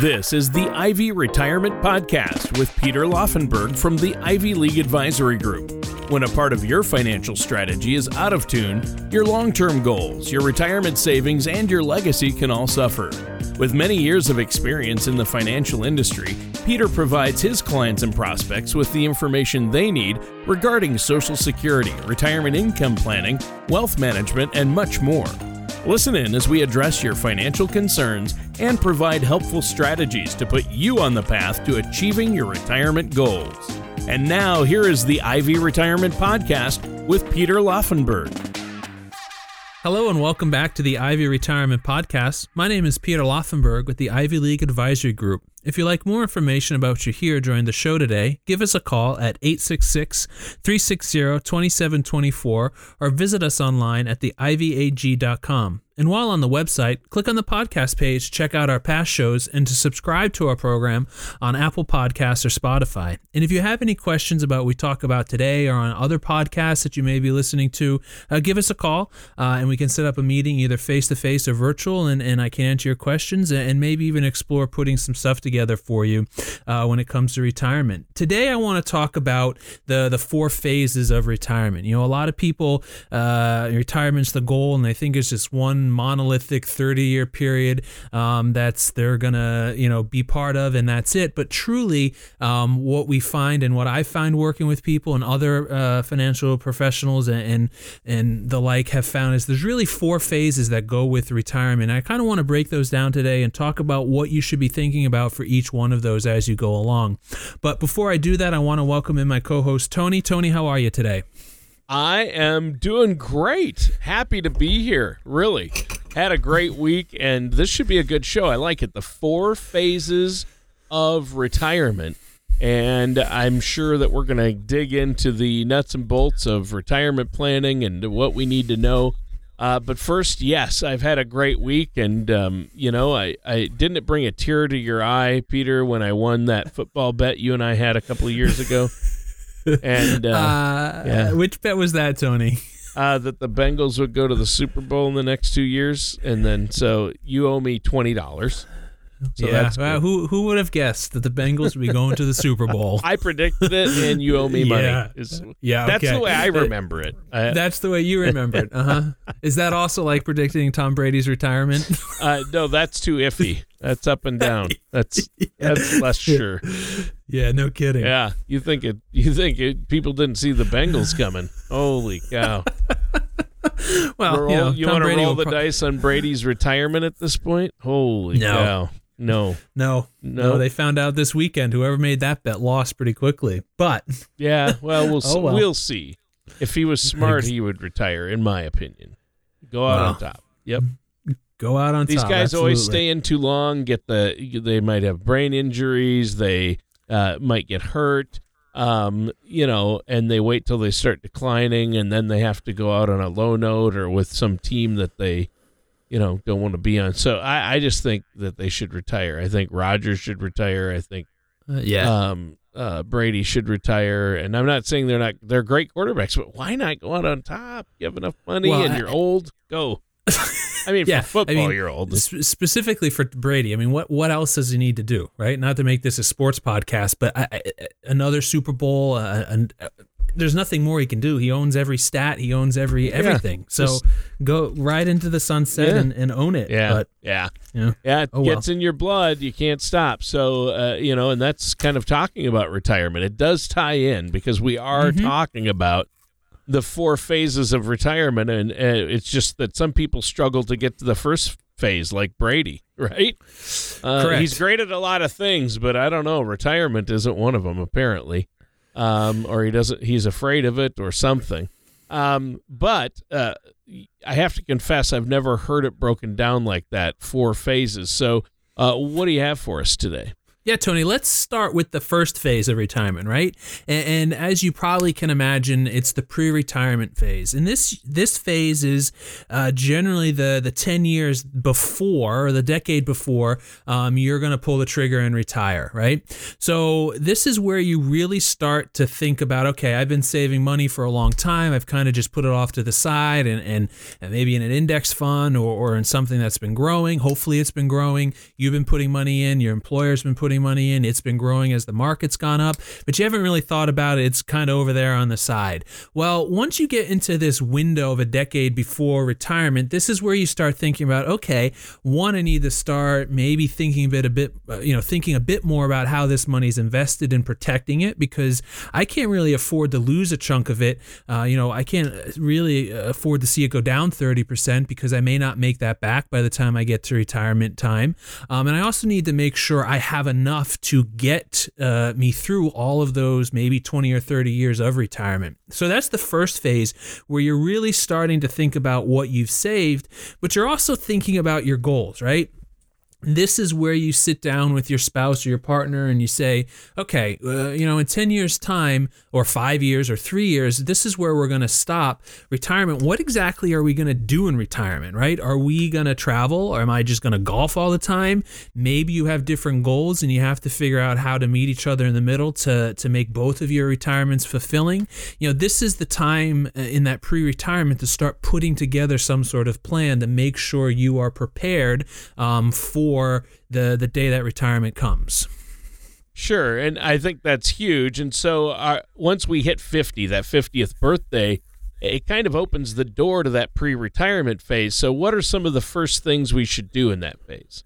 This is the Ivy Retirement Podcast with Peter Laufenberg from the Ivy League Advisory Group. When a part of your financial strategy is out of tune, your long term goals, your retirement savings, and your legacy can all suffer. With many years of experience in the financial industry, Peter provides his clients and prospects with the information they need regarding Social Security, retirement income planning, wealth management, and much more. Listen in as we address your financial concerns and provide helpful strategies to put you on the path to achieving your retirement goals. And now, here is the Ivy Retirement Podcast with Peter Laufenberg. Hello and welcome back to the Ivy Retirement Podcast. My name is Peter Laufenberg with the Ivy League Advisory Group. If you'd like more information about you hear during the show today, give us a call at 866 360 2724 or visit us online at theivyag.com. And while on the website, click on the podcast page, check out our past shows, and to subscribe to our program on Apple Podcasts or Spotify. And if you have any questions about what we talk about today or on other podcasts that you may be listening to, uh, give us a call uh, and we can set up a meeting either face to face or virtual, and, and I can answer your questions and maybe even explore putting some stuff together for you uh, when it comes to retirement. Today, I want to talk about the, the four phases of retirement. You know, a lot of people, uh, retirement's the goal, and they think it's just one monolithic 30 year period um, that's they're gonna you know be part of and that's it. But truly um, what we find and what i find working with people and other uh, financial professionals and, and, and the like have found is there's really four phases that go with retirement. I kind of want to break those down today and talk about what you should be thinking about for each one of those as you go along. But before i do that i want to welcome in my co-host tony. Tony how are you today I am doing great. Happy to be here. Really. Had a great week, and this should be a good show. I like it. The four phases of retirement. And I'm sure that we're going to dig into the nuts and bolts of retirement planning and what we need to know. Uh, but first, yes, I've had a great week, and um, you know, I, I didn't it bring a tear to your eye, Peter, when I won that football bet you and I had a couple of years ago. and uh, uh, yeah. which bet was that, Tony? Uh, that the Bengals would go to the Super Bowl in the next two years, and then so you owe me twenty dollars. So yeah, well, who who would have guessed that the Bengals would be going to the Super Bowl? I predicted it, and you owe me money. Yeah, is, yeah that's the way I remember it. I, that's the way you remember it. Uh huh. Is that also like predicting Tom Brady's retirement? uh, no, that's too iffy. That's up and down. That's yeah. that's less sure. Yeah, no kidding. Yeah, you think it? You think it? People didn't see the Bengals coming. Holy cow! well, roll, you, know, you want to roll the pro- dice on Brady's retirement at this point? Holy no. cow! No. No. No. They found out this weekend whoever made that bet lost pretty quickly. But Yeah, well we'll oh, well. we'll see. If he was smart, he would retire in my opinion. Go out on top. Yep. Go out on These top. These guys Absolutely. always stay in too long, get the they might have brain injuries, they uh, might get hurt. Um, you know, and they wait till they start declining and then they have to go out on a low note or with some team that they you know, don't want to be on. So I, I just think that they should retire. I think Rodgers should retire. I think, uh, yeah, um, uh, Brady should retire. And I'm not saying they're not they're great quarterbacks, but why not go out on top? You have enough money well, and you're old. Go. I mean, yeah, for football, I mean, you're old. Specifically for Brady, I mean, what what else does he need to do, right? Not to make this a sports podcast, but I, I, another Super Bowl, uh, there's nothing more he can do. He owns every stat. He owns every everything. Yeah, so just, go right into the sunset yeah. and, and, own it. Yeah, but, yeah, you know, yeah. It oh, gets well. in your blood. You can't stop. So uh, you know, and that's kind of talking about retirement. It does tie in because we are mm-hmm. talking about the four phases of retirement, and uh, it's just that some people struggle to get to the first phase, like Brady. Right? Uh, Correct. He's great at a lot of things, but I don't know. Retirement isn't one of them, apparently um, or he doesn't he's afraid of it or something. Um, but uh, I have to confess, I've never heard it broken down like that, four phases. So, uh, what do you have for us today? Yeah, Tony, let's start with the first phase of retirement, right? And, and as you probably can imagine, it's the pre-retirement phase. And this this phase is uh, generally the the 10 years before or the decade before um, you're going to pull the trigger and retire, right? So this is where you really start to think about, okay, I've been saving money for a long time. I've kind of just put it off to the side and, and, and maybe in an index fund or, or in something that's been growing. Hopefully it's been growing. You've been putting money in, your employer's been putting money in. It's been growing as the market's gone up, but you haven't really thought about it. It's kind of over there on the side. Well, once you get into this window of a decade before retirement, this is where you start thinking about, okay, one, I need to start maybe thinking a bit, a bit, uh, you know, thinking a bit more about how this money's invested in protecting it because I can't really afford to lose a chunk of it. Uh, you know, I can't really afford to see it go down 30% because I may not make that back by the time I get to retirement time. Um, and I also need to make sure I have enough to get uh, me through all of those maybe 20 or 30 years of retirement. So that's the first phase where you're really starting to think about what you've saved, but you're also thinking about your goals, right? This is where you sit down with your spouse or your partner and you say, okay, uh, you know, in 10 years' time, or five years, or three years, this is where we're going to stop retirement. What exactly are we going to do in retirement, right? Are we going to travel, or am I just going to golf all the time? Maybe you have different goals and you have to figure out how to meet each other in the middle to, to make both of your retirements fulfilling. You know, this is the time uh, in that pre retirement to start putting together some sort of plan to make sure you are prepared um, for the the day that retirement comes. Sure, and I think that's huge. And so uh, once we hit 50, that 50th birthday, it kind of opens the door to that pre-retirement phase. So what are some of the first things we should do in that phase?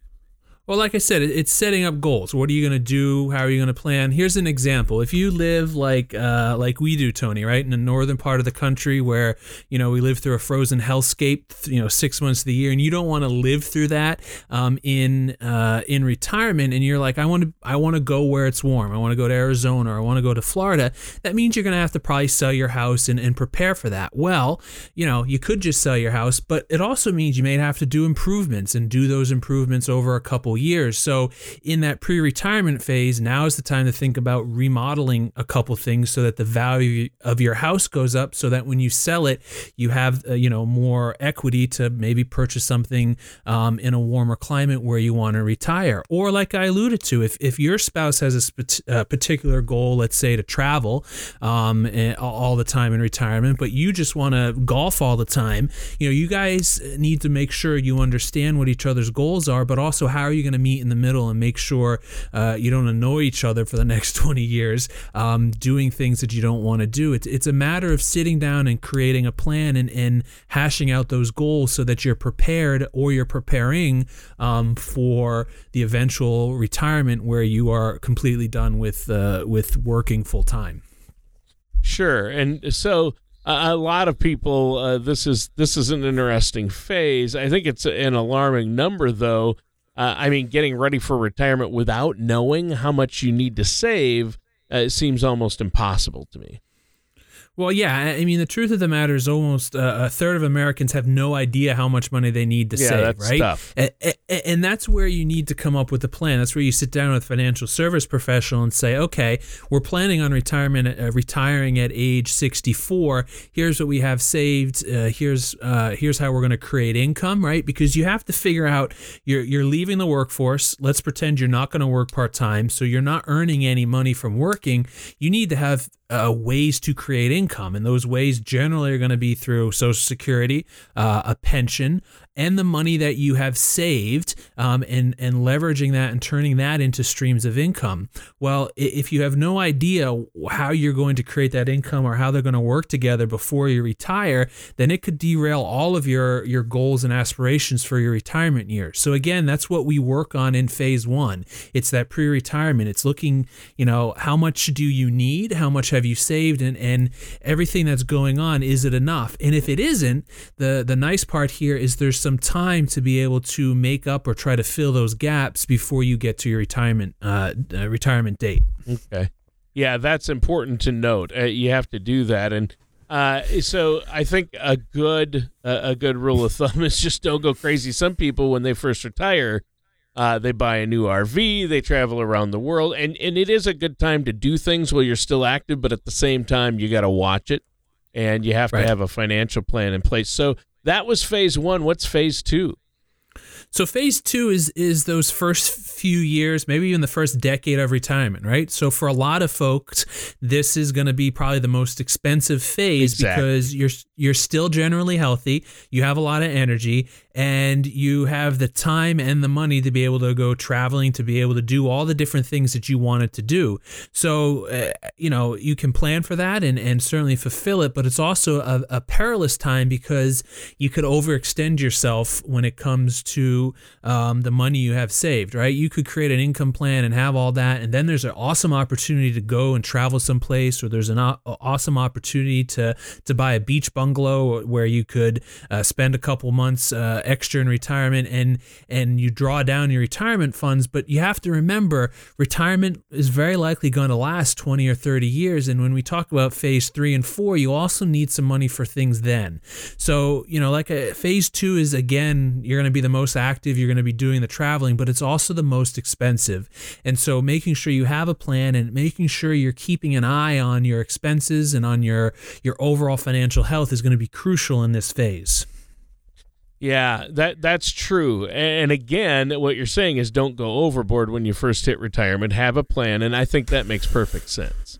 Well, like I said, it's setting up goals. What are you going to do? How are you going to plan? Here's an example. If you live like uh, like we do, Tony, right in the northern part of the country, where you know we live through a frozen hellscape, you know, six months of the year, and you don't want to live through that um, in uh, in retirement, and you're like, I want to I want to go where it's warm. I want to go to Arizona or I want to go to Florida. That means you're going to have to probably sell your house and, and prepare for that. Well, you know, you could just sell your house, but it also means you may have to do improvements and do those improvements over a couple years. So, in that pre retirement phase, now is the time to think about remodeling a couple things so that the value of your house goes up so that when you sell it, you have, uh, you know, more equity to maybe purchase something um, in a warmer climate where you want to retire. Or, like I alluded to, if, if your spouse has a sp- uh, particular goal, let's say to travel um, eh, all the time in retirement, but you just want to golf all the time, you know, you guys need to make sure you understand what each other's goals are, but also how are you going to meet in the middle and make sure uh, you don't annoy each other for the next 20 years um, doing things that you don't want to do. It's, it's a matter of sitting down and creating a plan and, and hashing out those goals so that you're prepared or you're preparing um, for the eventual retirement where you are completely done with, uh, with working full time. Sure. And so a lot of people uh, this is this is an interesting phase i think it's an alarming number though uh, I mean, getting ready for retirement without knowing how much you need to save uh, seems almost impossible to me. Well, yeah. I mean, the truth of the matter is almost uh, a third of Americans have no idea how much money they need to yeah, save, that's right? Tough. And, and that's where you need to come up with a plan. That's where you sit down with a financial service professional and say, okay, we're planning on retirement, uh, retiring at age 64. Here's what we have saved. Uh, here's uh, here's how we're going to create income, right? Because you have to figure out you're you're leaving the workforce. Let's pretend you're not going to work part time, so you're not earning any money from working. You need to have uh, ways to create income. And those ways generally are going to be through Social Security, uh, a pension, and the money that you have saved um, and, and leveraging that and turning that into streams of income. Well, if you have no idea how you're going to create that income or how they're going to work together before you retire, then it could derail all of your, your goals and aspirations for your retirement years. So, again, that's what we work on in phase one. It's that pre retirement. It's looking, you know, how much do you need? How much have you saved? And, and everything that's going on, is it enough? And if it isn't, the, the nice part here is there's some some time to be able to make up or try to fill those gaps before you get to your retirement uh, uh, retirement date. Okay, yeah, that's important to note. Uh, you have to do that, and uh, so I think a good a good rule of thumb is just don't go crazy. Some people when they first retire Uh, they buy a new RV, they travel around the world, and, and it is a good time to do things while you're still active, but at the same time, you got to watch it and you have Right. to have a financial plan in place. So that was phase one. What's phase two? So phase two is is those first few years, maybe even the first decade of retirement, right? So for a lot of folks, this is going to be probably the most expensive phase Exactly. because you're you're still generally healthy, you have a lot of energy, and you have the time and the money to be able to go traveling, to be able to do all the different things that you wanted to do. So uh, you know you can plan for that and and certainly fulfill it, but it's also a, a perilous time because you could overextend yourself when it comes to um, the money you have saved, right? You could create an income plan and have all that, and then there's an awesome opportunity to go and travel someplace, or there's an aw- awesome opportunity to to buy a beach bungalow where you could uh, spend a couple months uh, extra in retirement, and and you draw down your retirement funds. But you have to remember, retirement is very likely going to last 20 or 30 years, and when we talk about phase three and four, you also need some money for things then. So you know, like a, phase two is again, you're going to be the most active, you're going to be doing the traveling, but it's also the most expensive. And so making sure you have a plan and making sure you're keeping an eye on your expenses and on your your overall financial health is going to be crucial in this phase. Yeah, that that's true. And again, what you're saying is don't go overboard when you first hit retirement. Have a plan, and I think that makes perfect sense.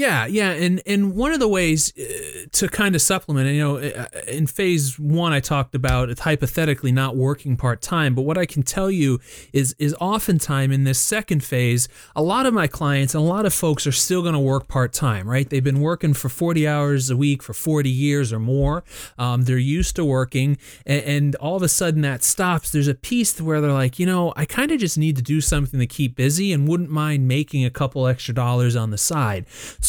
Yeah, yeah, and and one of the ways uh, to kind of supplement, you know, uh, in phase one, I talked about it hypothetically not working part time, but what I can tell you is is oftentimes in this second phase, a lot of my clients and a lot of folks are still going to work part time, right? They've been working for forty hours a week for forty years or more. Um, they're used to working, and, and all of a sudden that stops. There's a piece where they're like, you know, I kind of just need to do something to keep busy, and wouldn't mind making a couple extra dollars on the side.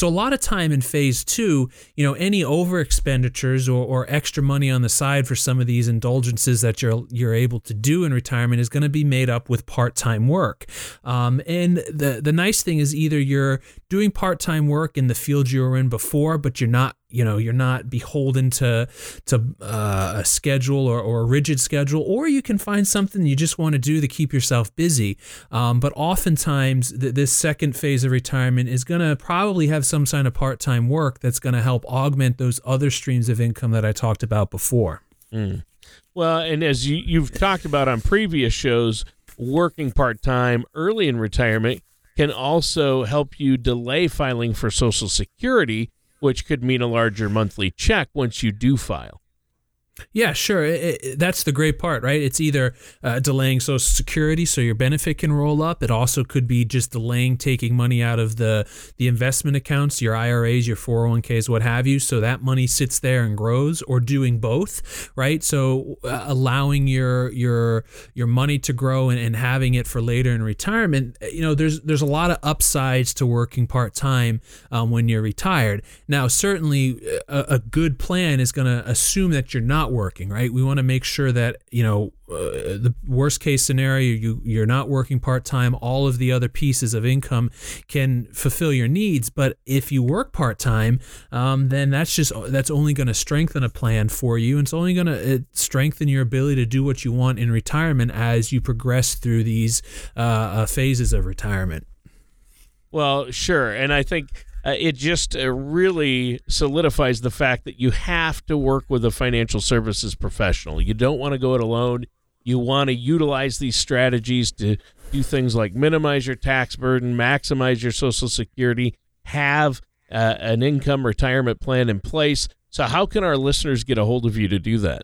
A lot of time in phase two, you know, any over expenditures or, or extra money on the side for some of these indulgences that you're you're able to do in retirement is going to be made up with part time work. Um, and the the nice thing is either you're doing part time work in the field you were in before, but you're not you know you're not beholden to to uh, a schedule or, or a rigid schedule or you can find something you just want to do to keep yourself busy. Um, but oftentimes th- this second phase of retirement is going to probably have some kind of part-time work that's going to help augment those other streams of income that i talked about before. Well, and as you, you've talked about on previous shows, working part time early in retirement can also help you delay filing for Social Security, which could mean a larger monthly check once you do file. Yeah, sure. It, it, that's the great part, right? It's either uh, delaying Social Security so your benefit can roll up. It also could be just delaying taking money out of the the investment accounts, your IRAs, your 401ks, what have you, so that money sits there and grows, or doing both, right? So uh, allowing your your your money to grow and, and having it for later in retirement. You know, there's there's a lot of upsides to working part time um, when you're retired. Now, certainly, a, a good plan is going to assume that you're not working, right? We want to make sure that you know uh, the worst case scenario you you're not working part time. All of the other pieces of income can fulfill your needs, but if you work part time, um, then that's just that's only going to strengthen a plan for you, and it's only going to strengthen your ability to do what you want in retirement as you progress through these uh, uh, phases of retirement. Well, sure. And I think uh, it just uh, really solidifies the fact that you have to work with a financial services professional. You don't want to go it alone. You want to utilize these strategies to do things like minimize your tax burden, maximize your Social Security, have uh, an income retirement plan in place. So, how can our listeners get a hold of you to do that?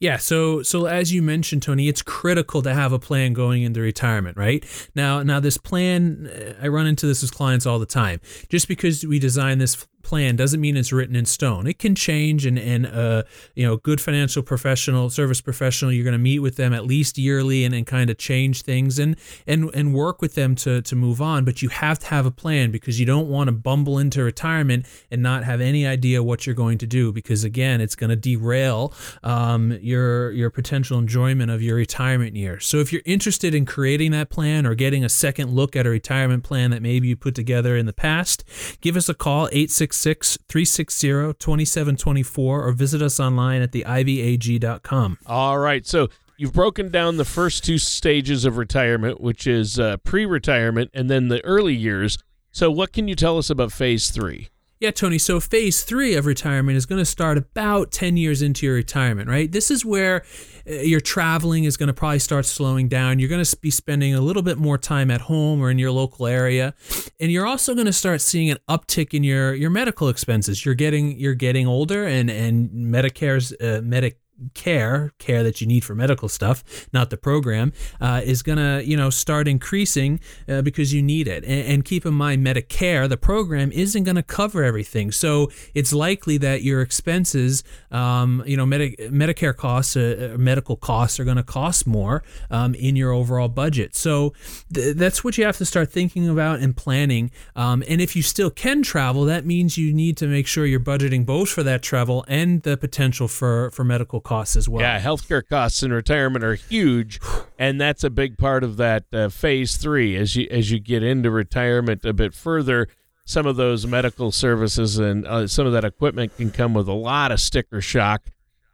Yeah, so so as you mentioned, Tony, it's critical to have a plan going into retirement, right? Now, now this plan, I run into this with clients all the time. Just because we design this plan doesn't mean it's written in stone. It can change, and and uh, you know, good financial professional, service professional, you're going to meet with them at least yearly and, and kind of change things and and and work with them to to move on. But you have to have a plan because you don't want to bumble into retirement and not have any idea what you're going to do because again, it's going to derail um, your your potential enjoyment of your retirement years. So if you're interested in creating that plan or getting a second look at a retirement plan that maybe you put together in the past, give us a call 866-360-2724 or visit us online at theivyag.com. All right. So you've broken down the first two stages of retirement, which is uh, pre-retirement and then the early years. So, what can you tell us about phase three? Yeah, Tony. So phase three of retirement is going to start about 10 years into your retirement, right? This is where uh, your traveling is going to probably start slowing down. You're going to be spending a little bit more time at home or in your local area. And you're also going to start seeing an uptick in your, your medical expenses. You're getting you're getting older and and Medicare's uh, Medic care care that you need for medical stuff not the program uh, is gonna you know start increasing uh, because you need it. And, and, keep in mind medicare the program isn't gonna cover everything. So it's likely that your expenses um, you know Medi- medicare costs uh, uh medical costs are gonna cost more um, in your overall budget. So th- that's what you have to start thinking about and planning. Um, and if you still can travel that means you need to make sure you're budgeting both for that travel and the potential for for medical costs as well. Yeah, healthcare costs in retirement are huge, and that's a big part of that uh, phase three. As you as you get into retirement a bit further, some of those medical services and uh, some of that equipment can come with a lot of sticker shock.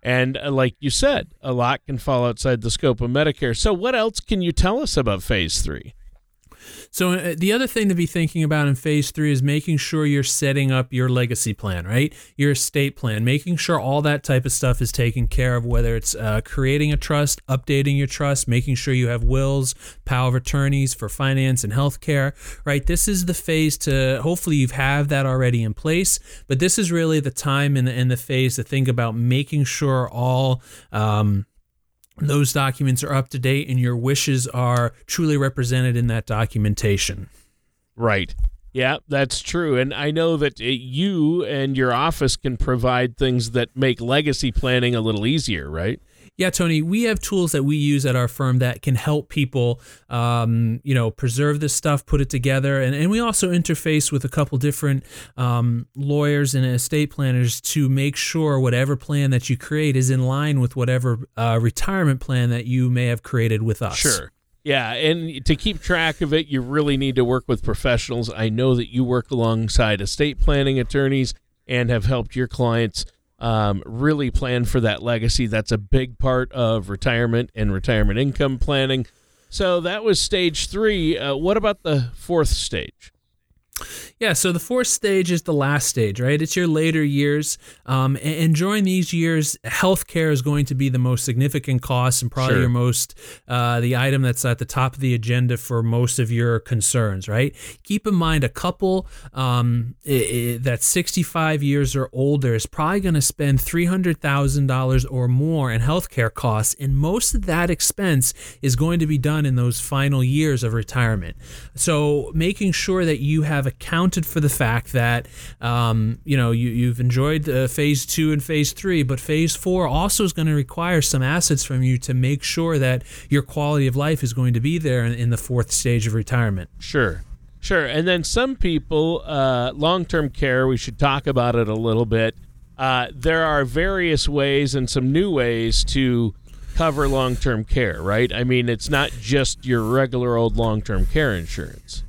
And uh, like you said, a lot can fall outside the scope of Medicare. So, what else can you tell us about phase three? So uh, the other thing to be thinking about in phase three is making sure you're setting up your legacy plan, right? Your estate plan, making sure all that type of stuff is taken care of, whether it's uh, creating a trust, updating your trust, making sure you have wills, power of attorneys for finance and healthcare, right? This is the phase to hopefully you have that already in place, but this is really the time and the, the phase to think about making sure all um, those documents are up to date and your wishes are truly represented in that documentation. Right. Yeah, that's true. And I know that uh, you and your office can provide things that make legacy planning a little easier, right? Yeah, Tony, we have tools that we use at our firm that can help people, um, you know, preserve this stuff, put it together, and, and we also interface with a couple different um, lawyers and estate planners to make sure whatever plan that you create is in line with whatever uh, retirement plan that you may have created with us. Sure. Yeah, and to keep track of it, you really need to work with professionals. I know that you work alongside estate planning attorneys and have helped your clients um, really plan for that legacy. That's a big part of retirement and retirement income planning. So that was stage three. Uh, what about the fourth stage? Yeah, so the fourth stage is the last stage, right? It's your later years. Um, and, during these years, healthcare is going to be the most significant cost and probably sure. your most, uh, the item that's at the top of the agenda for most of your concerns, right? Keep in mind a couple um, that's 65 years or older is probably going to spend $300,000 or more in healthcare costs. And most of that expense is going to be done in those final years of retirement. So making sure that you have account accounted for the fact that um, you know you, you've enjoyed uh, phase two and phase three, but phase four also is going to require some assets from you to make sure that your quality of life is going to be there in, in the fourth stage of retirement. Sure. Sure. And then some people, uh, long term care, we should talk about it a little bit. Uh, there are various ways and some new ways to cover long term care, right? I mean, it's not just your regular old long term care insurance.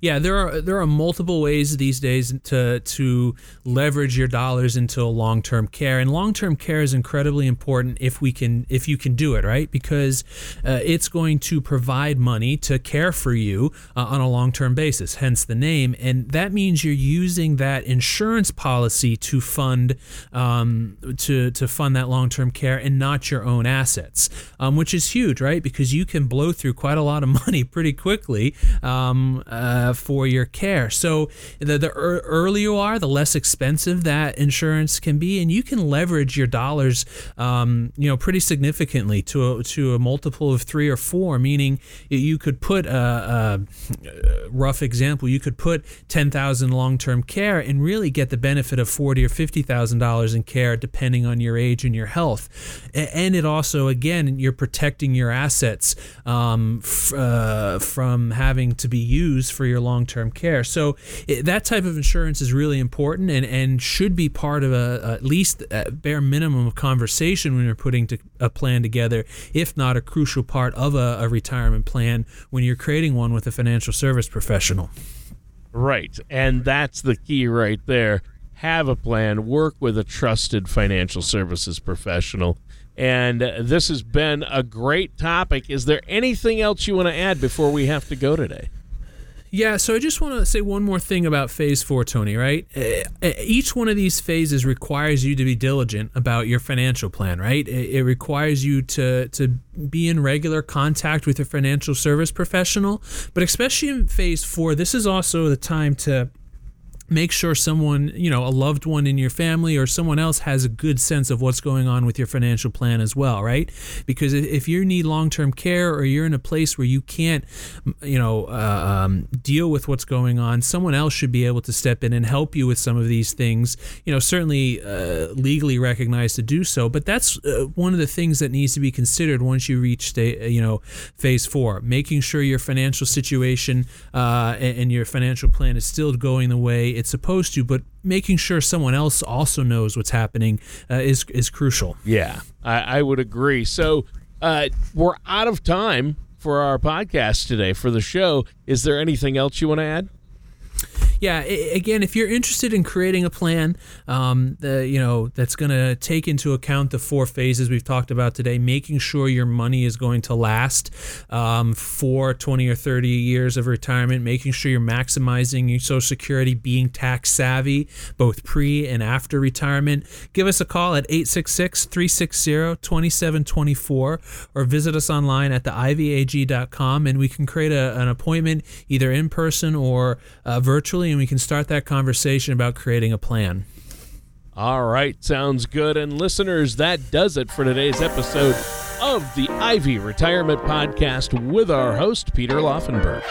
Yeah, there are there are multiple ways these days to to leverage your dollars into long term care, and long term care is incredibly important if we can if you can do it right because uh, it's going to provide money to care for you uh, on a long term basis. Hence the name, and that means you're using that insurance policy to fund um, to to fund that long term care and not your own assets, um, which is huge, right? Because you can blow through quite a lot of money pretty quickly. Um, uh, uh, for your care. So the, the er- earlier you are, the less expensive that insurance can be, and you can leverage your dollars, um, you know, pretty significantly to a, to a multiple of three or four. Meaning, you could put a, a rough example. You could put ten thousand long term care and really get the benefit of forty or fifty thousand dollars in care, depending on your age and your health. And it also, again, you're protecting your assets um, f- uh, from having to be used for for your long term care. So it, that type of insurance is really important and, and should be part of a, at least a bare minimum of conversation when you're putting to, a plan together, if not a crucial part of a, a retirement plan when you're creating one with a financial service professional. Right. And that's the key right there have a plan, work with a trusted financial services professional. And this has been a great topic. Is there anything else you want to add before we have to go today? Yeah, so I just want to say one more thing about phase four, Tony, right? Each one of these phases requires you to be diligent about your financial plan, right? It requires you to, to be in regular contact with your financial service professional. But especially in phase four, this is also the time to make sure someone, you know, a loved one in your family or someone else has a good sense of what's going on with your financial plan as well, right? Because if you need long term care or you're in a place where you can't, you know, uh, um, deal with what's going on, someone else should be able to step in and help you with some of these things, you know, certainly uh, legally recognized to do so. But that's uh, one of the things that needs to be considered once you reach, sta- you know, phase four, making sure your financial situation uh, and your financial plan is still going the way it's supposed to, but making sure someone else also knows what's happening uh, is is crucial. Yeah, I, I would agree. So uh, we're out of time for our podcast today for the show. Is there anything else you want to add? Yeah, again, if you're interested in creating a plan, um, the, you know that's going to take into account the four phases we've talked about today, making sure your money is going to last um, for 20 or 30 years of retirement, making sure you're maximizing your Social Security, being tax savvy both pre and after retirement. Give us a call at 866 360 2724 or visit us online at the ivyag.com and we can create a, an appointment either in person or uh, virtually and we can start that conversation about creating a plan. All right, sounds good. And listeners, that does it for today's episode of the Ivy Retirement Podcast with our host, Peter Laufenberg.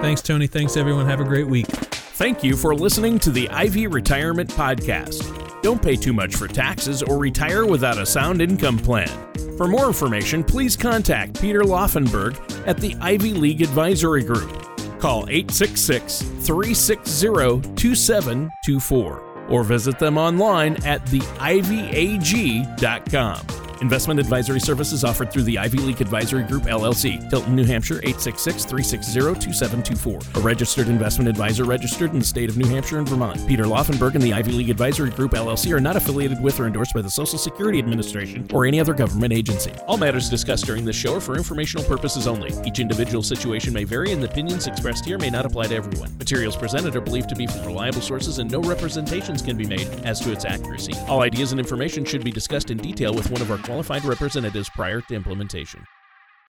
Thanks, Tony. Thanks, everyone. Have a great week. Thank you for listening to the Ivy Retirement Podcast. Don't pay too much for taxes or retire without a sound income plan. For more information, please contact Peter Laufenberg at the Ivy League Advisory Group. Call 866 360 2724 or visit them online at theivyag.com. Investment advisory services offered through the Ivy League Advisory Group, LLC, Tilton, New Hampshire, 866 360 2724. A registered investment advisor registered in the state of New Hampshire and Vermont. Peter Laufenberg and the Ivy League Advisory Group, LLC, are not affiliated with or endorsed by the Social Security Administration or any other government agency. All matters discussed during this show are for informational purposes only. Each individual situation may vary, and the opinions expressed here may not apply to everyone. Materials presented are believed to be from reliable sources, and no representations can be made as to its accuracy. All ideas and information should be discussed in detail with one of our qualified representatives prior to implementation.